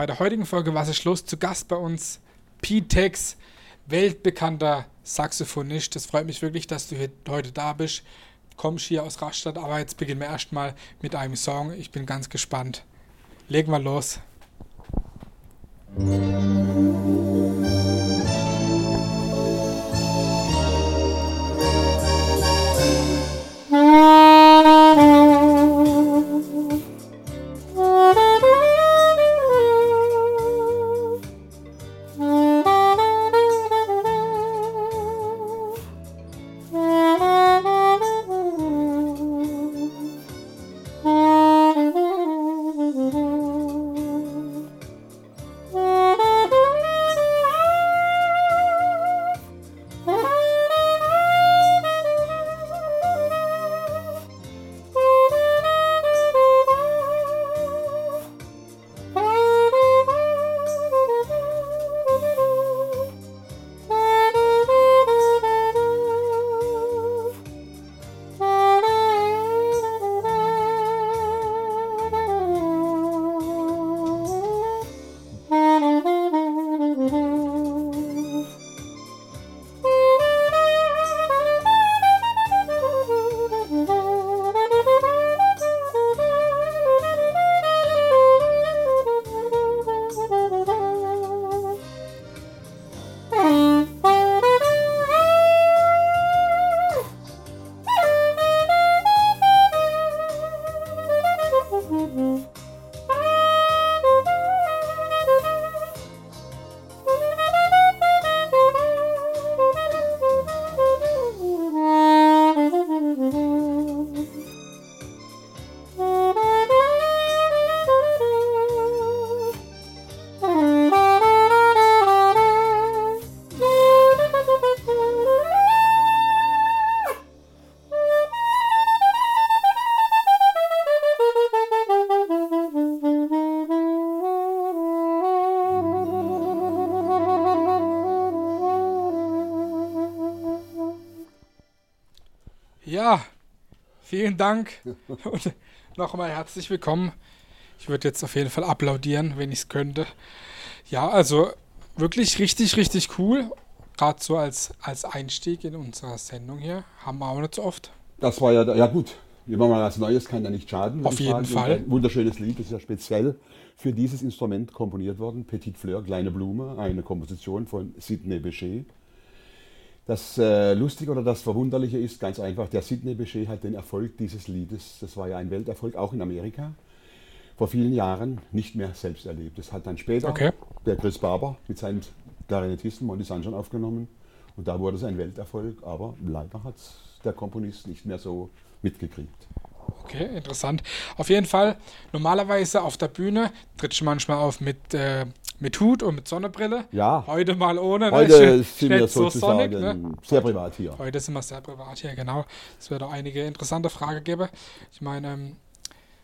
bei der heutigen Folge Was ist los? Zu Gast bei uns Pete Tex, weltbekannter Saxophonist. Das freut mich wirklich, dass du hier heute da bist. Kommst hier aus Rastatt, aber jetzt beginnen wir erstmal mit einem Song. Ich bin ganz gespannt. Legen wir los. Ja, vielen Dank und nochmal herzlich willkommen. Ich würde jetzt auf jeden Fall applaudieren, wenn ich es könnte. Ja, also wirklich richtig, richtig cool. Gerade so als, als Einstieg in unserer Sendung hier. Haben wir auch nicht so oft. Das war ja, ja gut. Immer mal was Neues kann ja nicht schaden. Auf jeden. Fall. Ein wunderschönes Lied, das ist ja speziell für dieses Instrument komponiert worden. Petite Fleur, kleine Blume, eine Komposition von Sidney Bechet. Das äh, Lustige oder das Verwunderliche ist ganz einfach, der Sidney Bechet hat den Erfolg dieses Liedes, das war ja ein Welterfolg, auch in Amerika, vor vielen Jahren nicht mehr selbst erlebt. Das hat dann später Okay. der Chris Barber mit seinem Klarinettisten Monty Sanjon aufgenommen und da wurde es ein Welterfolg, aber leider hat der Komponist nicht mehr so mitgekriegt. Okay, interessant. Auf jeden Fall, normalerweise auf der Bühne tritt ich manchmal auf mit, äh, mit Hut und mit Sonnenbrille. Ja, Heute mal ohne. ne? heute sind wir sozusagen sonnig, ne? sehr privat hier. Heute sind wir sehr privat hier, genau. Es wird auch einige interessante Fragen geben. Ich meine, ähm,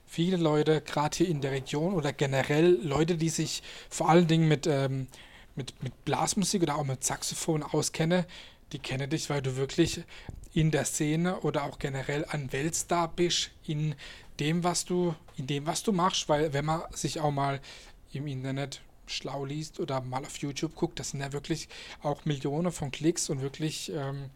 viele Leute, gerade hier in der Region oder generell Leute, die sich vor allen Dingen mit, ähm, mit, mit Blasmusik oder auch mit Saxophon auskennen, die kennen dich, weil du wirklich in der Szene oder auch generell ein Weltstar bist in dem, was du, in dem, was du machst, weil wenn man sich auch mal im Internet schlau liest oder mal auf YouTube guckt, das sind ja wirklich auch Millionen von Klicks und wirklich ähm,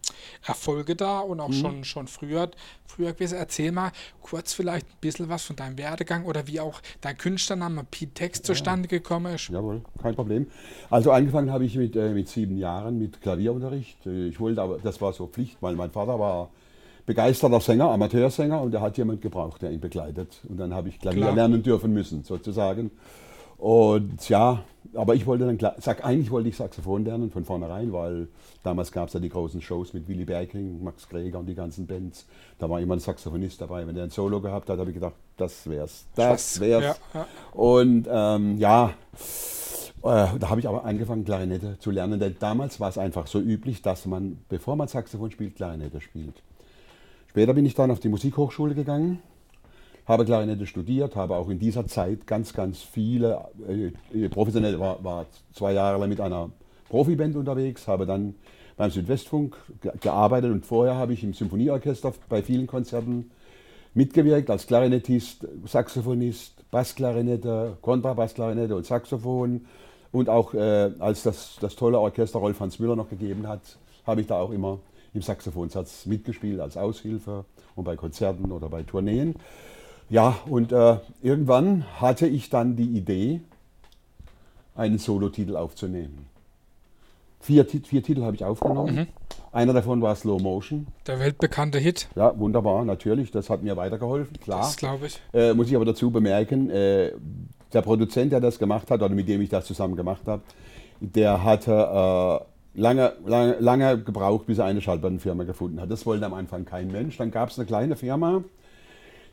Erfolge da und auch Mhm. schon, schon früher, früher gewesen. Erzähl mal kurz vielleicht ein bisschen was von deinem Werdegang oder wie auch dein Künstlername Pete Text zustande gekommen ist. Jawohl, kein Problem. Also angefangen habe ich mit, äh, mit sieben Jahren mit Klavierunterricht. Äh, Ich wollte aber, das war so Pflicht, weil mein Vater war begeisterter Sänger, Amateursänger und er hat jemand gebraucht, der ihn begleitet. Und dann habe ich Klavier Klar. lernen dürfen müssen, sozusagen. Und ja, aber ich wollte dann, sag, eigentlich wollte ich Saxophon lernen von vornherein, weil damals gab es ja die großen Shows mit Willy Berking, Max Greger und die ganzen Bands. Da war immer ein Saxophonist dabei. Wenn der ein Solo gehabt hat, habe ich gedacht, das wär's, das wär's. Ja, ja. Und ähm, ja, äh, da habe ich aber angefangen, Klarinette zu lernen, denn damals war es einfach so üblich, dass man, bevor man Saxophon spielt, Klarinette spielt. Später bin ich dann auf die Musikhochschule habe Klarinette studiert, habe auch in dieser Zeit ganz, ganz viele äh, professionell, war, war zwei Jahre lang mit einer Profiband unterwegs, habe dann beim Südwestfunk ge gearbeitet und vorher habe ich im Symphonieorchester bei vielen Konzerten mitgewirkt als Klarinettist, Saxophonist, Bassklarinette, Kontrabassklarinette und Saxophon. Und auch äh, als das, das tolle Orchester Rolf Hans Müller noch gegeben hat, habe ich da auch immer im Saxophonsatz mitgespielt als Aushilfe und bei Konzerten oder bei Tourneen. Ja, und äh, irgendwann hatte ich dann die Idee, einen Solotitel aufzunehmen. Vier, vier Titel habe ich aufgenommen. Mhm. Einer davon war Slow Motion. Der weltbekannte Hit. Ja, wunderbar, natürlich. Das hat mir weitergeholfen, klar. Das glaube ich. Äh, muss ich aber dazu bemerken, äh, der Produzent, der das gemacht hat, oder mit dem ich das zusammen gemacht habe, der hatte äh, lange, lange, lange gebraucht, bis er eine Schallplattenfirma gefunden hat. Das wollte am Anfang kein Mensch. Dann gab es eine kleine Firma,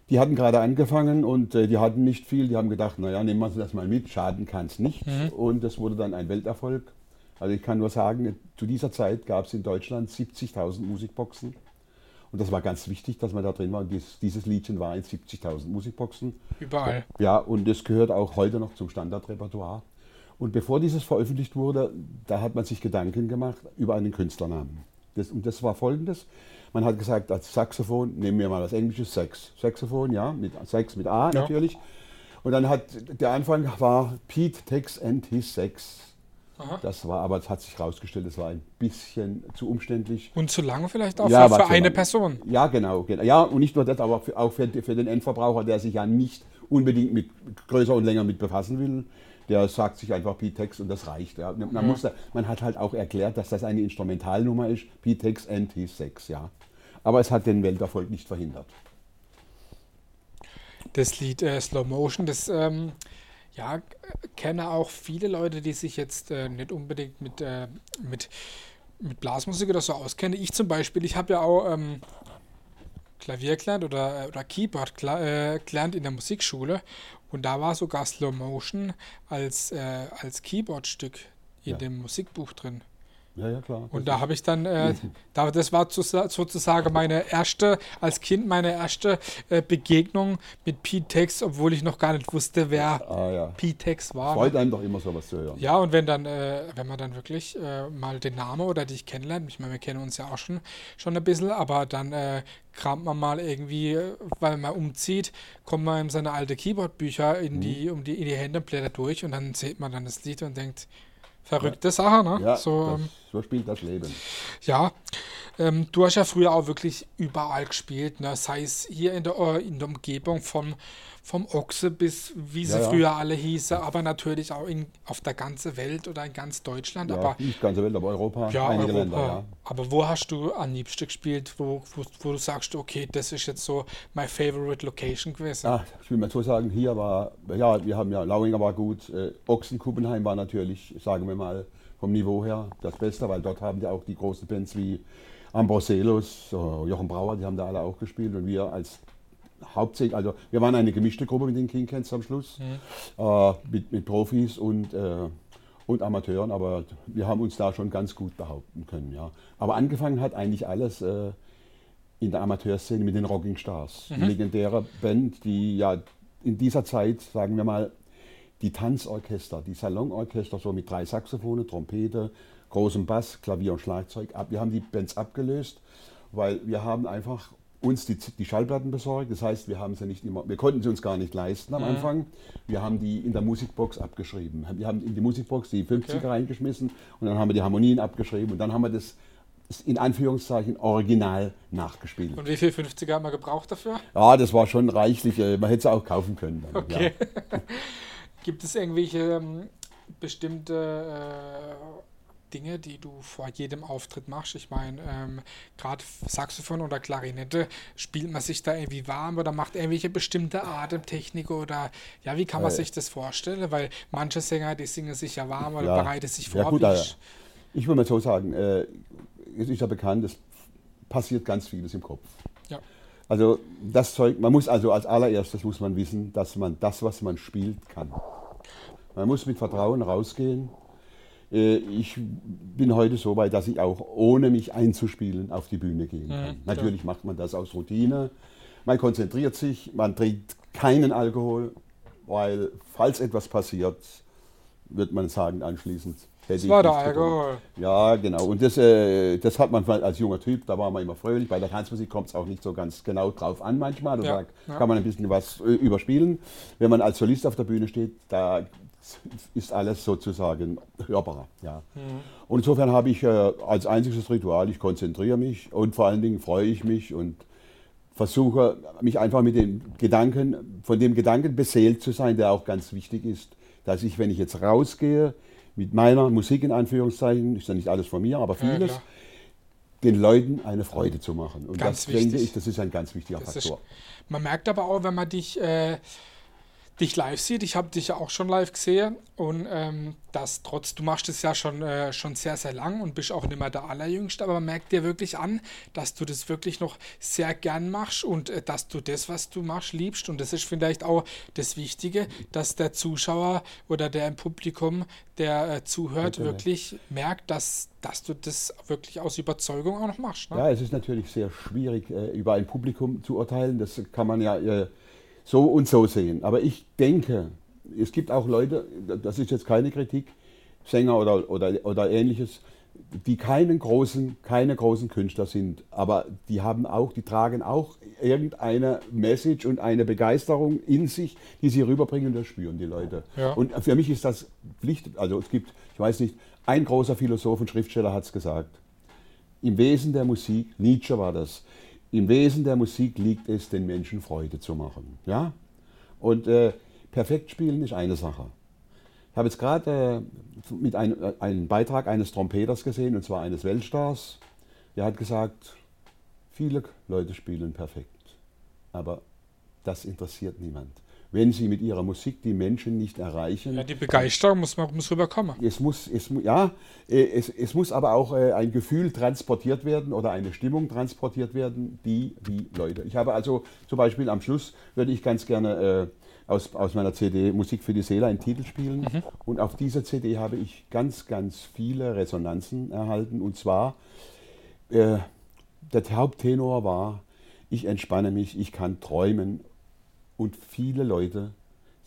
die hatten gerade angefangen und äh, die hatten nicht viel. Die haben gedacht, naja, nehmen wir das mal mit, schaden kann es nicht. Mhm. Und das wurde dann ein Welterfolg. Also ich kann nur sagen, zu dieser Zeit gab es in Deutschland 70.000 Musikboxen. Und das war ganz wichtig, dass man da drin war. Und dieses, dieses Liedchen war in 70.000 Musikboxen. Überall. Ja, und das gehört auch heute noch zum Standardrepertoire. Und bevor dieses veröffentlicht wurde, da hat man sich Gedanken gemacht über einen Künstlernamen. Das, und das war folgendes. Man hat gesagt, als Saxophon, nehmen wir mal das englische Sex. Saxophon, ja, mit Sex mit A ja. natürlich. Und dann hat der Anfang war Pete Tex and his Sex. Aha. Das war aber, es hat sich herausgestellt, es war ein bisschen zu umständlich. Und zu lange vielleicht auch ja, für, für eine Person. Ja, genau, genau. Ja, und nicht nur das, aber auch für, für den Endverbraucher, der sich ja nicht unbedingt mit größer und länger mit befassen will. Der sagt sich einfach P-Tex und das reicht. Ja. Man, mhm. musste, man hat halt auch erklärt, dass das eine Instrumentalnummer ist, P-Tex and his 6, ja. Aber es hat den Welterfolg nicht verhindert. Das Lied äh, Slow Motion, das ähm, ja, kenne auch viele Leute, die sich jetzt äh, nicht unbedingt mit, äh, mit, mit Blasmusik oder so auskennen. Ich zum Beispiel, ich habe ja auch ähm, Klavier gelernt oder, äh, oder Keyboard äh, gelernt in der Musikschule und da war sogar Slow Motion als, äh, als Keyboardstück in ja. dem Musikbuch drin. Ja, ja, klar. Und da habe ich dann, äh, da, das war zu, sozusagen meine erste, als Kind meine erste äh, Begegnung mit P-Tex, obwohl ich noch gar nicht wusste, wer ah, ja. P-Tex war. Freut einem doch immer sowas zu hören. Ja, und wenn dann, äh, wenn man dann wirklich äh, mal den Namen oder dich kennenlernt, ich meine, wir kennen uns ja auch schon, schon ein bisschen, aber dann äh, kramt man mal irgendwie, weil man umzieht, kommt man in seine alte Keyboard-Bücher in, mhm. die, um die, in die Hände, blättert durch und dann sieht man dann das Lied und denkt, Verrückte ja. Sache, ne? Ja, so, das, ähm, so spielt das Leben. Ja, ähm, du hast ja früher auch wirklich überall gespielt, ne? sei es hier in der, äh, in der Umgebung vom, vom Ochse bis wie sie ja, früher alle hießen, aber natürlich auch in, auf der ganzen Welt oder in ganz Deutschland. Ja, aber, nicht ganze Welt, aber Europa, ja, einige Europa. Länder, ja. Aber wo hast du am liebsten gespielt, wo, wo, wo, du sagst, okay, das ist jetzt so my favorite location gewesen? Ach, ich will mal so sagen, hier war, ja, wir haben ja, Lauinger war gut, äh, Ochsen-Kuppenheim war natürlich, sagen wir mal, vom Niveau her das Beste, weil dort haben die auch die großen Bands wie Ambroselos, Jochen Brauer, die haben da alle auch gespielt und wir als hauptsächlich, also wir waren eine gemischte Gruppe mit den King Cats am Schluss, mhm. äh, mit, mit, Profis und, äh, und Amateuren, aber wir haben uns da schon ganz gut behaupten können. Ja. Aber angefangen hat eigentlich alles äh, in der Amateurszene mit den Rocking Stars, mhm. legendäre Band, die ja in dieser Zeit, sagen wir mal, die Tanzorchester, die Salonorchester, so mit drei Saxophone, Trompete, großem Bass, Klavier und Schlagzeug ab. Wir haben die Bands abgelöst, weil wir haben einfach uns die, die Schallplatten besorgt. Das heißt, wir haben sie nicht immer, wir konnten sie uns gar nicht leisten am mhm. Anfang. Wir haben die in der Musikbox abgeschrieben. Wir haben in die Musikbox die 50er okay. reingeschmissen und dann haben wir die Harmonien abgeschrieben und dann haben wir das in Anführungszeichen original nachgespielt. Und wie viel 50er haben wir gebraucht dafür? Ja, das war schon reichlich. Äh, man hätte es auch kaufen können. Dann, okay. Ja. Gibt es irgendwelche ähm, bestimmte äh, Dinge, die du vor jedem Auftritt machst. Ich meine, ähm, gerade Saxophon oder Klarinette, spielt man sich da irgendwie warm oder macht irgendwelche bestimmte Atemtechnik oder ja, wie kann man äh, sich das vorstellen? Weil manche Sänger, die singen sich ja warm oder ja, bereiten sich vor. Ja, gut, also, ich würde mal so sagen, äh, es ist ja bekannt, es passiert ganz vieles im Kopf. Ja. Also das Zeug, man muss also als allererstes muss man wissen, dass man das, was man spielt, kann. Man muss mit Vertrauen rausgehen ich bin heute so weit, dass ich auch ohne mich einzuspielen auf die Bühne gehen kann. Mhm, Natürlich macht man das aus Routine. Man konzentriert sich, man trinkt keinen Alkohol, weil falls etwas passiert, wird man sagen anschließend, hätte Das war der. Alkohol. Ja, genau. Und das, äh, das hat man als junger Typ, da war man immer fröhlich. Bei der Tanzmusik kommt es auch nicht so ganz genau drauf an manchmal. Ja, Da ja. kann man ein bisschen was äh, überspielen. Wenn man als Solist auf der Bühne steht, da ist alles sozusagen hörbarer. Ja. Mhm. Und insofern habe ich äh, als einziges Ritual, ich konzentriere mich und vor allen Dingen freue ich mich und versuche mich einfach mit dem Gedanken, von dem Gedanken beseelt zu sein, der auch ganz wichtig ist, dass ich, wenn ich jetzt rausgehe, mit meiner Musik in Anführungszeichen, ist ja nicht alles von mir, aber Ja, vieles, klar. den Leuten eine Freude zu machen. Und Ganz das denke wichtig. ich, das ist ein ganz wichtiger Das ist, Faktor. man merkt aber auch, wenn man dich, äh, dich live sieht, ich habe dich ja auch schon live gesehen und ähm, das trotz, du machst es ja schon, äh, schon sehr, sehr lang und bist auch nicht mehr der Allerjüngste, aber man merkt dir wirklich an, dass du das wirklich noch sehr gern machst und äh, dass du das, was du machst, liebst und das ist vielleicht auch das Wichtige, dass der Zuschauer oder der im Publikum, der äh, zuhört, Natürlich. wirklich merkt, dass, dass du das wirklich aus Überzeugung auch noch machst. Ne? Ja, es ist natürlich sehr schwierig, äh, über ein Publikum zu urteilen. Das kann man ja äh, so und so sehen. Aber ich denke, es gibt auch Leute, das ist jetzt keine Kritik, Sänger oder, oder, oder ähnliches, die keinen großen, keine großen Künstler sind, aber die haben auch, die tragen auch irgendeine Message und eine Begeisterung in sich, die sie rüberbringen, das spüren die Leute. Ja. Und für mich ist das Pflicht, also es gibt, ich weiß nicht, ein großer Philosoph und Schriftsteller hat es gesagt, im Wesen der Musik, Nietzsche war das, im Wesen der Musik liegt es, den Menschen Freude zu machen. Ja? Und äh, perfekt spielen ist eine Sache. Ich habe jetzt gerade äh, mit einem äh, einen Beitrag eines Trompeters gesehen, und zwar eines Weltstars. Der hat gesagt, viele Leute spielen perfekt, aber das interessiert niemand. Wenn sie mit ihrer Musik die Menschen nicht erreichen, Ja, die Begeisterung muss, man, muss rüberkommen. es muss, es, ja, äh, es, es muss aber auch äh, ein Gefühl transportiert werden oder eine Stimmung transportiert werden, die die Leute. Ich habe also zum Beispiel am Schluss würde ich ganz gerne äh, aus, aus meiner CD Musik für die Seele einen Titel spielen. Und auf dieser CD habe ich ganz, ganz viele Resonanzen erhalten. Und zwar, äh, der Haupttenor war, ich entspanne mich, ich kann träumen. Und viele Leute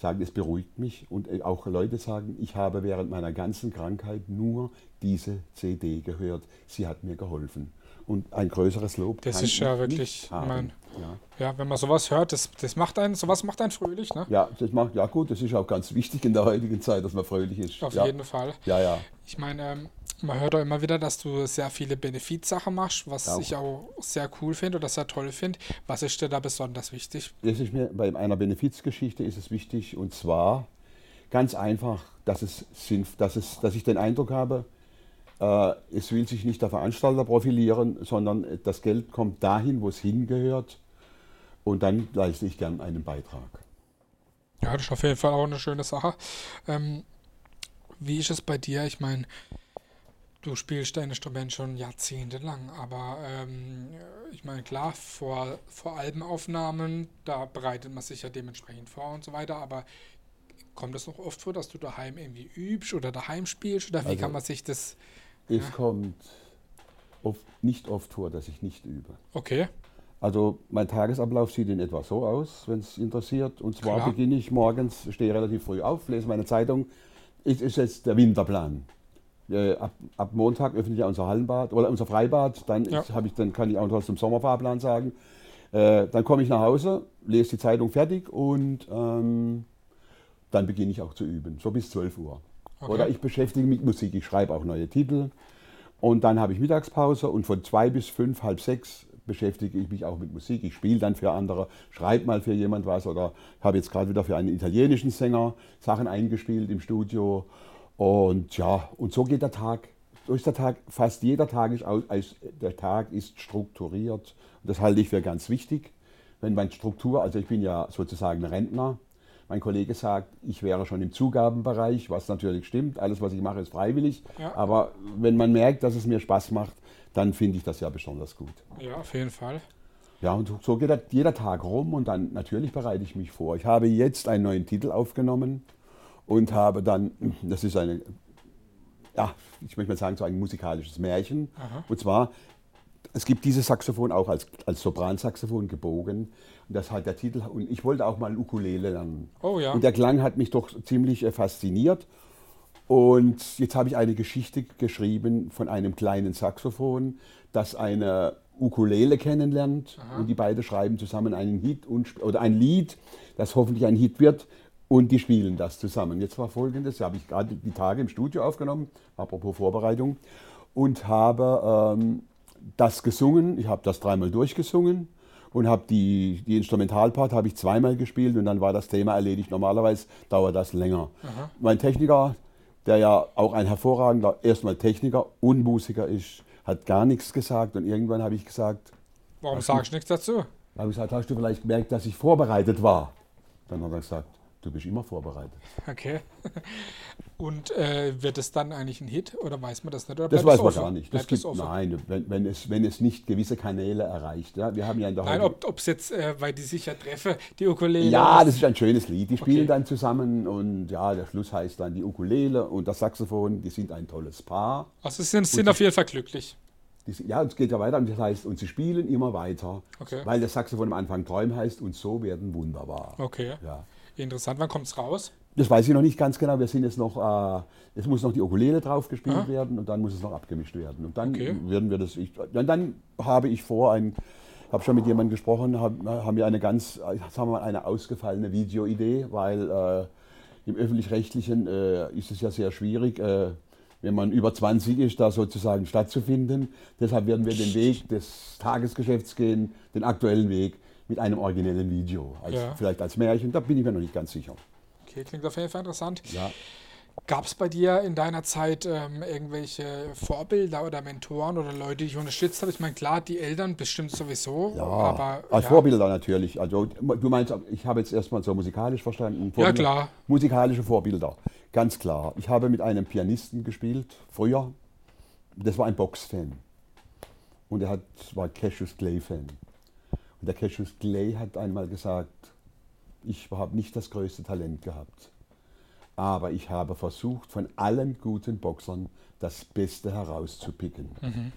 sagen, es beruhigt mich. Und äh, auch Leute sagen, ich habe während meiner ganzen Krankheit nur diese CD gehört. Sie hat mir geholfen. Und ein größeres Lob. Das ist ja ich wirklich, mein- ja. Ja, wenn man sowas hört, das, das macht einen, sowas macht einen fröhlich, ne? Ja, das macht, ja gut, das ist auch ganz wichtig in der heutigen Zeit, dass man fröhlich ist. Auf ja. jeden Fall. Ja, ja. Ich meine, ähm, man hört auch immer wieder, dass du sehr viele Benefizsachen machst, was Ja. ich auch sehr cool finde oder sehr toll finde. Was ist dir da besonders wichtig? Das ist mir bei einer Benefizgeschichte ist es wichtig und zwar ganz einfach, dass es Sinn, dass es, dass ich den Eindruck habe, äh, es will sich nicht der Veranstalter profilieren, sondern das Geld kommt dahin, wo es hingehört und dann leiste ich gern einen Beitrag. Ja, das ist auf jeden Fall auch eine schöne Sache. Ähm, wie ist es bei dir? Ich meine, du spielst dein Instrument schon jahrzehntelang, aber ähm, ich meine, klar, vor, vor Albenaufnahmen, da bereitet man sich ja dementsprechend vor und so weiter, aber kommt es noch oft vor, dass du daheim irgendwie übst oder daheim spielst? Oder wie Also- kann man sich das. Es Ja. kommt oft, nicht oft vor, dass ich nicht übe. Okay, Also mein Tagesablauf sieht in etwa so aus, wenn es interessiert. Und zwar Klar. beginne ich morgens, stehe relativ früh auf, lese meine Zeitung. Es ist jetzt der Winterplan. Äh, ab, ab Montag öffnet ja unser Hallenbad oder unser Freibad. Dann, Ja. ist, ich, dann kann ich auch noch was zum Sommerfahrplan sagen. Äh, dann komme ich nach Hause, lese die Zeitung fertig und ähm, dann beginne ich auch zu üben, so bis 12 Uhr. Okay. Oder ich beschäftige mich mit Musik, ich schreibe auch neue Titel. Und dann habe ich Mittagspause und von zwei bis fünf, halb sechs beschäftige ich mich auch mit Musik. Ich spiele dann für andere, schreibe mal für jemand was oder habe jetzt gerade wieder für einen italienischen Sänger Sachen eingespielt im Studio. Und ja, und so geht der Tag. So ist der Tag, fast jeder Tag ist, au- als- der Tag ist strukturiert. Und das halte ich für ganz wichtig. Wenn man Struktur, also ich bin ja sozusagen Rentner, mein Kollege sagt, ich wäre schon im Zugabenbereich, was natürlich stimmt. Alles, was ich mache, ist freiwillig. Ja. Aber wenn man merkt, dass es mir Spaß macht, dann finde ich das ja besonders gut. ja, auf jeden Fall. Ja, und so geht der- jeder Tag rum und dann natürlich bereite ich mich vor. Ich habe jetzt einen neuen Titel aufgenommen und habe dann, das ist eine, ja, ich möchte mal sagen, so ein musikalisches Märchen. Aha. Und zwar, es gibt dieses Saxophon auch als, als Sopransaxophon gebogen. Und das hat der Titel, und ich wollte auch mal Ukulele lernen. Oh ja. Und der Klang hat mich doch ziemlich äh, fasziniert. Und jetzt habe ich eine Geschichte geschrieben von einem kleinen Saxophon, das eine Ukulele kennenlernt und die beiden schreiben zusammen einen Hit und, oder ein Lied, das hoffentlich ein Hit wird und die spielen das zusammen. Jetzt war folgendes, habe ich gerade die Tage im Studio aufgenommen, apropos Vorbereitung, und habe ähm, das gesungen. Ich habe das dreimal durchgesungen und habe die, die Instrumentalpart habe ich zweimal gespielt und dann war das Thema erledigt. Normalerweise dauert das länger. Aha. Mein Techniker, der ja auch ein hervorragender, erstmal Techniker und Musiker ist, hat gar nichts gesagt und irgendwann habe ich gesagt, Warum sagst du nichts dazu? habe ich gesagt, hast du vielleicht gemerkt, dass ich vorbereitet war? Dann hat er gesagt, du bist immer vorbereitet. Okay. Und äh, wird es dann eigentlich ein Hit oder weiß man das nicht? Oder Das weiß man gar nicht. Das gibt, offen? nein, wenn, wenn, es, wenn es nicht gewisse Kanäle erreicht. Ja, wir haben ja in der Nein, ob es jetzt, äh, weil die sich ja treffen, die Ukulele. Ja, das ist ein schönes Lied. Die spielen Okay. dann zusammen und ja, der Schluss heißt dann die Ukulele und das Saxophon, die sind ein tolles Paar. Also sie sind, sind auf jeden Fall glücklich. Die, ja, und es geht ja weiter und das heißt, und sie spielen immer weiter, Okay. weil das Saxophon am Anfang Träum heißt und so werden wunderbar. Okay. Ja. Interessant. Wann kommt es raus? Das weiß ich noch nicht ganz genau. Wir sind jetzt noch, äh, es muss noch die Ukulele drauf gespielt Aha. werden und dann muss es noch abgemischt werden. Und dann Okay. werden wir das. Ich, dann, dann habe ich vor, ein, habe schon mit jemandem gesprochen, hab, haben wir eine ganz, sagen wir mal, eine ausgefallene Videoidee, weil äh, im öffentlich-rechtlichen äh, ist es ja sehr schwierig, äh, wenn man über 20 ist, da sozusagen stattzufinden. Deshalb werden wir den Weg des Tagesgeschäfts gehen, den aktuellen Weg mit einem originellen Video, als, Ja. vielleicht als Märchen. Da bin ich mir noch nicht ganz sicher. Okay, klingt auf jeden Fall interessant. Ja. Gab es bei dir in deiner Zeit ähm, irgendwelche Vorbilder oder Mentoren oder Leute, die dich unterstützt haben? Ich meine, klar, die Eltern bestimmt sowieso, Ja, aber als ja, Vorbilder natürlich. Also du meinst, ich habe jetzt erstmal so musikalisch verstanden. Ja, Vorbilder- klar. Musikalische Vorbilder, ganz klar. Ich habe mit einem Pianisten gespielt, früher. Das war ein Box-Fan. Und er hat, war Cassius Clay-Fan. Und der Cassius Clay hat einmal gesagt, ich habe nicht das größte Talent gehabt. Aber ich habe versucht, von allen guten Boxern das Beste herauszupicken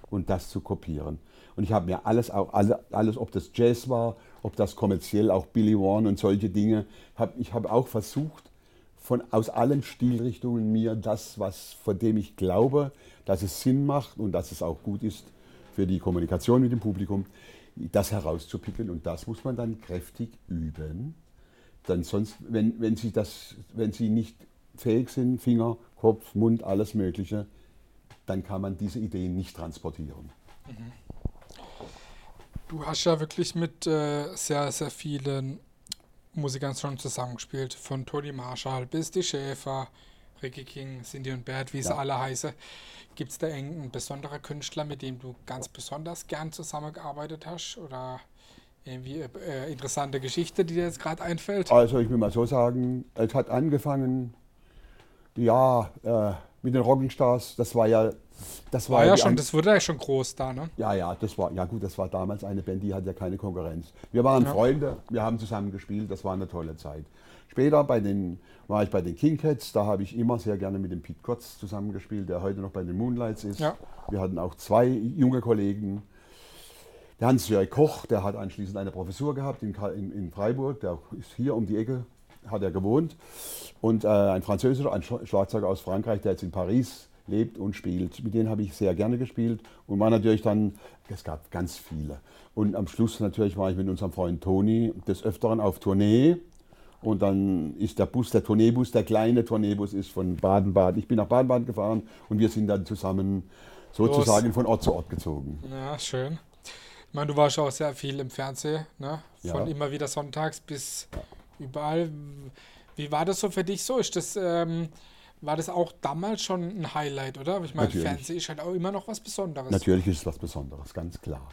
und das zu kopieren. Und ich habe mir alles, auch, alle, alles, ob das Jazz war, ob das kommerziell auch Billy Warren und solche Dinge, hab, ich habe auch versucht, von, aus allen Stilrichtungen mir das, was, von dem ich glaube, dass es Sinn macht und dass es auch gut ist für die Kommunikation mit dem Publikum, das herauszupicken. Und das muss man dann kräftig üben. Dann sonst, wenn, wenn, sie das, wenn sie nicht fähig sind, Finger, Kopf, Mund, alles Mögliche, dann kann man diese Ideen nicht transportieren. du hast ja wirklich mit äh, sehr, sehr vielen Musikern schon zusammengespielt. Von Tony Marshall bis die Schäfer, Ricky King, Cindy und Bert, wie sie Ja. alle heißen. Gibt es da irgendeinen besonderen Künstler, mit dem du ganz besonders gern zusammengearbeitet hast? Oder irgendwie äh, interessante Geschichte, die dir jetzt gerade einfällt? Also ich will mal so sagen, es hat angefangen, ja, äh, mit den Rocking Stars, das war ja, das war, War ja schon, das wurde ja schon groß da, ne? Ja, ja, das war, ja gut, das war damals eine Band, die hatte ja keine Konkurrenz. Wir waren Ja. Freunde, wir haben zusammen gespielt, das war eine tolle Zeit. Später bei den, war ich bei den King Cats, da habe ich immer sehr gerne mit dem Pete Kotz zusammengespielt, der heute noch bei den Moonlights ist. Ja. Wir hatten auch zwei junge Kollegen. Der Hans-Jörg Koch, der hat anschließend eine Professur gehabt in, in, in Freiburg, der ist hier um die Ecke, hat er gewohnt. Und äh, ein Französischer, ein Sch- Schlagzeuger aus Frankreich, der jetzt in Paris lebt und spielt. Mit denen habe ich sehr gerne gespielt und war natürlich dann, es gab ganz viele. Und am Schluss natürlich war ich mit unserem Freund Toni des Öfteren auf Tournee. Und dann ist der Bus, der Tourneebus, der kleine Tourneebus ist von Baden-Baden. Ich bin nach Baden-Baden gefahren und wir sind dann zusammen sozusagen von Ort zu Ort gezogen. Ja, schön. Ich meine, du warst auch sehr viel im Fernsehen, ne? Von Ja. immer wieder sonntags bis überall. Wie war das so für dich so? Ist das, ähm, war das auch damals schon ein Highlight, oder? Ich meine, Natürlich. Fernsehen ist halt auch immer noch was Besonderes. Natürlich ist es was Besonderes, ganz klar.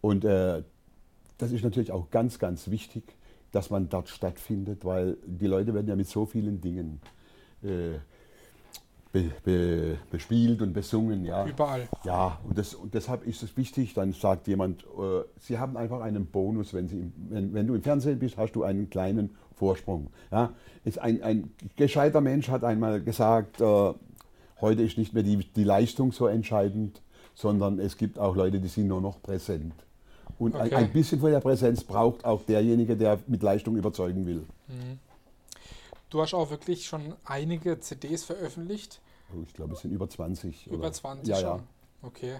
Und äh, das ist natürlich auch ganz, ganz wichtig, dass man dort stattfindet, weil die Leute werden ja mit so vielen Dingen äh, be, be, bespielt und besungen. Ja. Überall. Ja, und, das, und deshalb ist es wichtig, dann sagt jemand, äh, Sie haben einfach einen Bonus, wenn, Sie, im- wenn, wenn du im Fernsehen bist, hast du einen kleinen Vorsprung. Ja? Ist ein, ein gescheiter Mensch hat einmal gesagt, äh, heute ist nicht mehr die, die Leistung so entscheidend, sondern es gibt auch Leute, die sind nur noch präsent. Und ein, Okay. ein bisschen von der Präsenz braucht auch derjenige, der mit Leistung überzeugen will. Du hast auch wirklich schon einige CDs veröffentlicht. Oh, ich glaube, es sind über 20. Über oder? 20 ja, schon. Ja, Okay.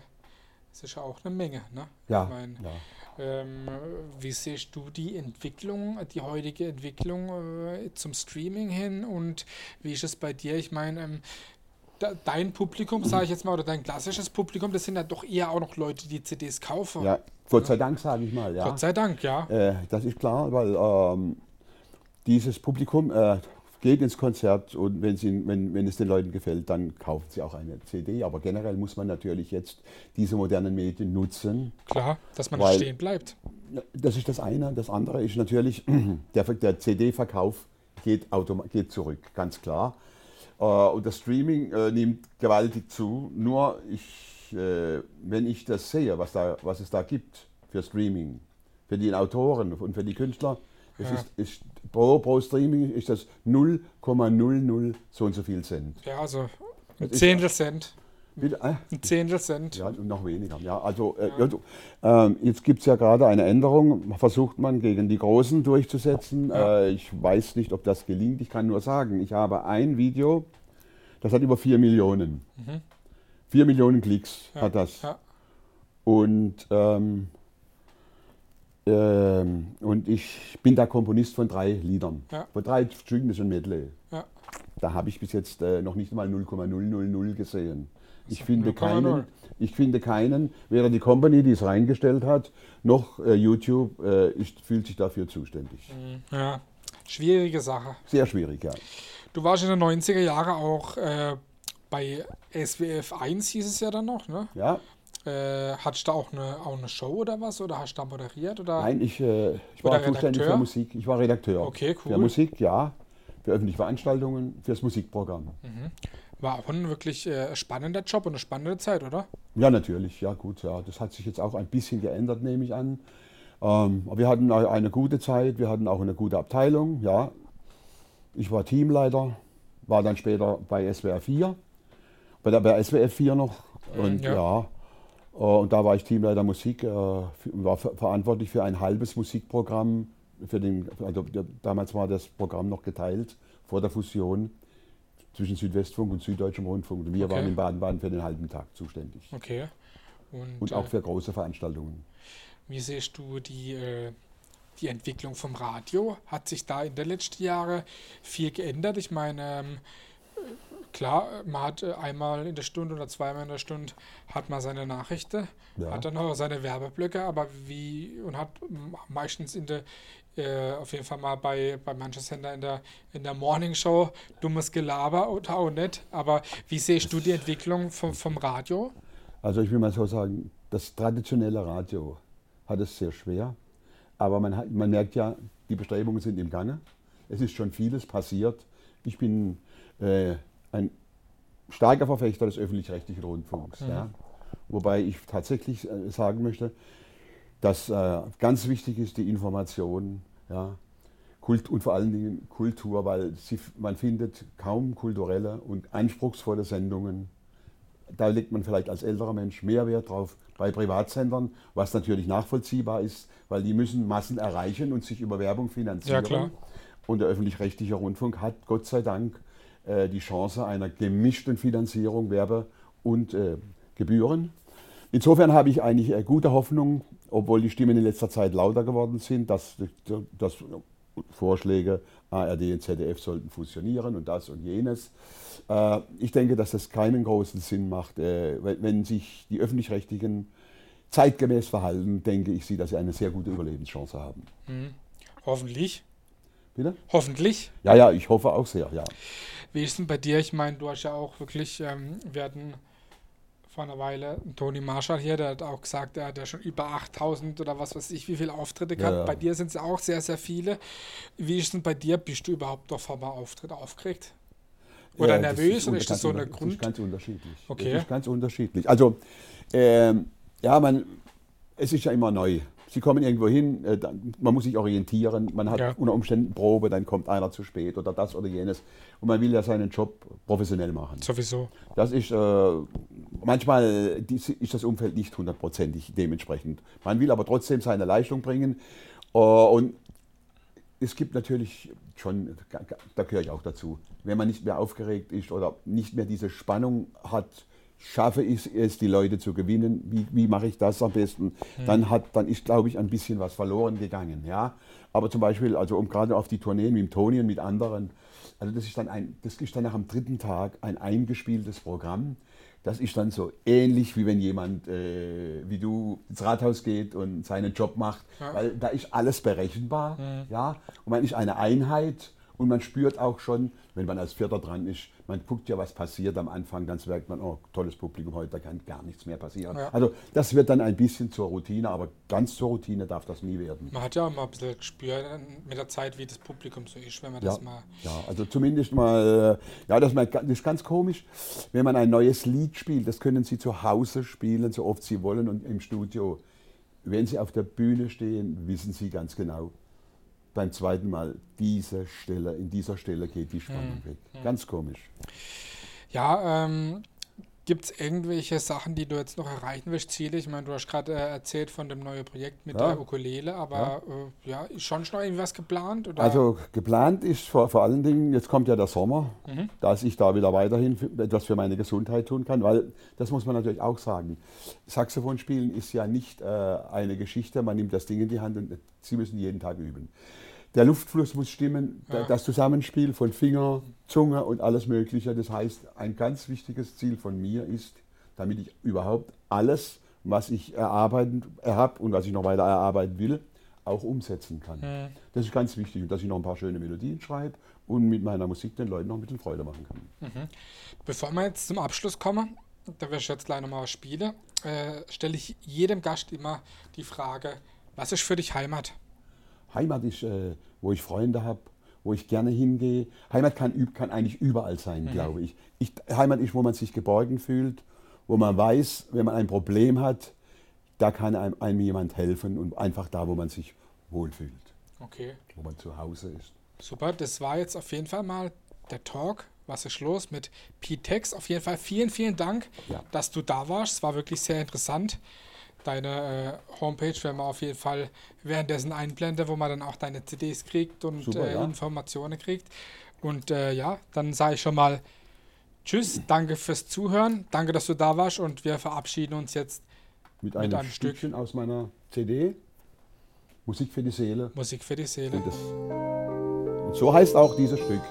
Das ist ja auch eine Menge, ne? ja, Ich mein, ja. Ähm, wie siehst du die Entwicklung, die heutige Entwicklung äh, zum Streaming hin und wie ist es bei dir? Ich meine, ähm, dein Publikum, sage ich jetzt mal, oder dein klassisches Publikum, das sind ja doch eher auch noch Leute, die CDs kaufen. ja. Gott sei Dank, sage ich mal. Ja. Gott sei Dank, ja. Äh, das ist klar, weil ähm, dieses Publikum äh, geht ins Konzert und wenn, sie, wenn, wenn es den Leuten gefällt, dann kaufen sie auch eine CD. Aber generell muss man natürlich jetzt diese modernen Medien nutzen. Klar, dass man Weil- stehen bleibt. Das ist das eine. Das andere ist natürlich, der, der CD-Verkauf geht, geht zurück, ganz klar. Äh, und das Streaming äh, nimmt gewaltig zu. Nur ich, äh, wenn ich das sehe, was, da, was es da gibt für Streaming, für die Autoren und für die Künstler, Ja. ist, ist, pro, pro Streaming ist das 0,00 so und so viel Cent. Ja, also ein Zehntel Cent. Bitte, äh? Ein Zehntel Cent. Ja, und noch weniger. Ja, also, äh, ja, ähm, jetzt gibt es ja gerade eine Änderung, versucht man gegen die Großen durchzusetzen. Ja. Äh, ich weiß nicht, ob das gelingt. Ich kann nur sagen, ich habe ein Video, das hat über 4 Millionen. Mhm. 4 Millionen Klicks Ja, hat das. Und, ähm, ähm, und ich bin der Komponist von drei Liedern. Von drei Stücken, das ist ein Medley. Da habe ich bis jetzt äh, noch nicht mal 0,000 gesehen. Ich finde, 0,0. keinen, ich finde keinen, weder die Company, die es reingestellt hat, noch äh, YouTube äh, ist, fühlt sich dafür zuständig. Ja, schwierige Sache. Sehr schwierig, ja. Du warst in den 90er Jahren auch äh, bei SWF 1, hieß es ja dann noch, ne? ja. Äh, hattest du auch eine, auch eine Show oder was? Oder hast du da moderiert? Oder? Nein, ich, äh, ich war zuständig Redakteur? für Musik. Ich war Redakteur. Okay, Für cool. Musik, ja. Für öffentliche Veranstaltungen, fürs Musikprogramm. War auch ein wirklich äh, spannender Job und eine spannende Zeit, oder? Ja, natürlich, ja gut, ja. Das hat sich jetzt auch ein bisschen geändert, nehme ich an. Ähm, aber wir hatten eine gute Zeit, wir hatten auch eine gute Abteilung, ja. Ich war Teamleiter, war dann später bei SWR 4, bei, der, bei SWF 4 noch. Und ja. ja, äh, und da war ich Teamleiter Musik, äh, für- war ver verantwortlich für ein halbes Musikprogramm. Für den, also damals war das Programm noch geteilt vor der Fusion zwischen Südwestfunk und Süddeutschem Rundfunk. Und wir Okay. waren in Baden-Baden für den halben Tag zuständig. Okay. Und, Und äh, auch für große Veranstaltungen. wie siehst du die, äh, die Entwicklung vom Radio? Hat sich da in den letzten Jahren viel geändert? Ich meine, ähm, äh, klar, man hat äh, einmal in der Stunde oder zweimal in der Stunde hat man seine Nachrichten, Ja. hat dann auch seine Werbeblöcke, aber wie und hat meistens in der äh, auf jeden Fall mal bei, bei manchen Sender in der, in der Morning Show dummes Gelaber oder auch nicht. Aber wie siehst du die Entwicklung vom, vom Radio? Also ich will mal so sagen, das traditionelle Radio hat es sehr schwer. Aber man, hat, man merkt ja, die Bestrebungen sind im Gange. Es ist schon vieles passiert. Ich bin äh, ein starker Verfechter des öffentlich-rechtlichen Rundfunks. Ja. Wobei ich tatsächlich äh, sagen möchte, dass äh, ganz wichtig ist die Information ja, Kult und vor allen Dingen Kultur, weil sie, man findet kaum kulturelle und anspruchsvolle Sendungen. Da legt man vielleicht als älterer Mensch mehr Wert drauf bei Privatsendern, was natürlich nachvollziehbar ist, weil die müssen Massen erreichen und sich über Werbung finanzieren. Ja, klar. Und der öffentlich-rechtliche Rundfunk hat Gott sei Dank äh, die Chance einer gemischten Finanzierung, Werbe und äh, Gebühren. Insofern habe ich eigentlich äh, gute Hoffnung, obwohl die Stimmen in letzter Zeit lauter geworden sind, dass, dass Vorschläge ARD und ZDF sollten fusionieren und das und jenes. Äh, ich denke, dass das keinen großen Sinn macht. Äh, wenn, sich die öffentlich-rechtlichen zeitgemäß verhalten, denke ich, sie, dass sie eine sehr gute Überlebenschance haben. Hoffentlich. Bitte? Hoffentlich. Ja, ja, ich hoffe auch sehr, ja. Wie ist denn bei dir? Ich meine, du hast ja auch wirklich, ähm, wir hatten vor einer Weile Toni Marshall hier, der hat auch gesagt, er hat ja schon über 8000 oder was weiß ich, wie viele Auftritte gehabt. ja. Bei dir sind es auch sehr, sehr viele. Wie ist denn bei dir? Bist du überhaupt doch vor einem Auftritt aufgeregt? Oder Ja, nervös? oder unter- ist das so eine Grund? Das ist ganz unterschiedlich. Okay. Das ist ganz unterschiedlich. Also, ähm, ja, man, es ist ja immer neu. Sie kommen irgendwo hin, äh, dann, man muss sich orientieren, man hat Ja. unter Umständen Probe, dann kommt einer zu spät oder das oder jenes. Und man will ja seinen Job professionell machen. Sowieso. Das ist, äh, manchmal dies- ist das Umfeld nicht hundertprozentig dementsprechend. Man will aber trotzdem seine Leistung bringen. Äh, und es gibt natürlich schon, da gehöre ich auch dazu, wenn man nicht mehr aufgeregt ist oder nicht mehr diese Spannung hat, schaffe ich es, die Leute zu gewinnen, wie, wie mache ich das am besten, hm. dann, hat, dann ist, glaube ich, ein bisschen was verloren gegangen. Ja? Aber zum Beispiel, also um gerade auf die Tourneen mit Toni und mit anderen, also das ist dann ein, das ist dann nach dem dritten Tag ein eingespieltes Programm. Das ist dann so ähnlich, wie wenn jemand äh, wie du ins Rathaus geht und seinen Job macht, ja. weil da ist alles berechenbar, mhm. ja, und man ist eine Einheit und man spürt auch schon, wenn man als Vierter dran ist, man guckt ja, was passiert am Anfang, dann merkt man, oh, tolles Publikum heute, da kann gar nichts mehr passieren. Ja. Also das wird dann ein bisschen zur Routine, aber ganz zur Routine darf das nie werden. Man hat ja auch mal ein bisschen Gespür mit der Zeit, wie das Publikum so ist, wenn man ja. das mal... Ja, also zumindest mal, äh, ja, das ist ganz komisch, wenn man ein neues Lied spielt, das können Sie zu Hause spielen, so oft Sie wollen und im Studio. Wenn Sie auf der Bühne stehen, wissen Sie ganz genau, beim zweiten Mal, diese Stelle, in dieser Stelle geht die Spannung hm. weg. Hm. Ganz komisch. Ja, ähm, gibt es irgendwelche Sachen, die du jetzt noch erreichen willst, Ziele? Ich meine, du hast gerade äh, erzählt von dem neuen Projekt mit ja. der Ukulele, aber ja. Äh, ja, ist schon noch irgendwas geplant? Oder? Also geplant ist vor, vor allen Dingen, jetzt kommt ja der Sommer, mhm. dass ich da wieder weiterhin etwas für meine Gesundheit tun kann, weil das muss man natürlich auch sagen. Saxophon spielen ist ja nicht äh, eine Geschichte, man nimmt das Ding in die Hand und Sie müssen jeden Tag üben der Luftfluss muss stimmen, ja. das Zusammenspiel von Finger, Zunge und alles Mögliche. Das heißt, ein ganz wichtiges Ziel von mir ist, damit ich überhaupt alles, was ich erarbeiten habe und was ich noch weiter erarbeiten will, auch umsetzen kann. Mhm. Das ist ganz wichtig und dass ich noch ein paar schöne Melodien schreibe und mit meiner Musik den Leuten noch ein bisschen Freude machen kann. Mhm. Bevor wir jetzt zum Abschluss kommen, da wir jetzt gleich nochmal spielen, äh, stelle ich jedem Gast immer die Frage, was ist für dich Heimat? Heimat ist, äh, wo ich Freunde habe, wo ich gerne hingehe. Heimat kann, kann eigentlich überall sein, mhm. glaube ich. ich. Heimat ist, wo man sich geborgen fühlt, wo man weiß, wenn man ein Problem hat, da kann einem, einem jemand helfen und einfach da, wo man sich wohlfühlt. Okay. Wo man zu Hause ist. Super, das war jetzt auf jeden Fall mal der Talk. Was ist los mit P-Tex? Auf jeden Fall vielen, vielen Dank, ja. dass du da warst. Es war wirklich sehr interessant deine äh, Homepage werden wir auf jeden Fall währenddessen einblenden, wo man dann auch deine CDs kriegt und Super, äh, ja. Informationen kriegt. Und äh, ja, dann sage ich schon mal Tschüss, danke fürs Zuhören, danke, dass du da warst und wir verabschieden uns jetzt mit einem, mit einem Stückchen Stück. aus meiner CD. Musik für die Seele. Musik für die Seele. Und, das, und so heißt auch dieses Stück.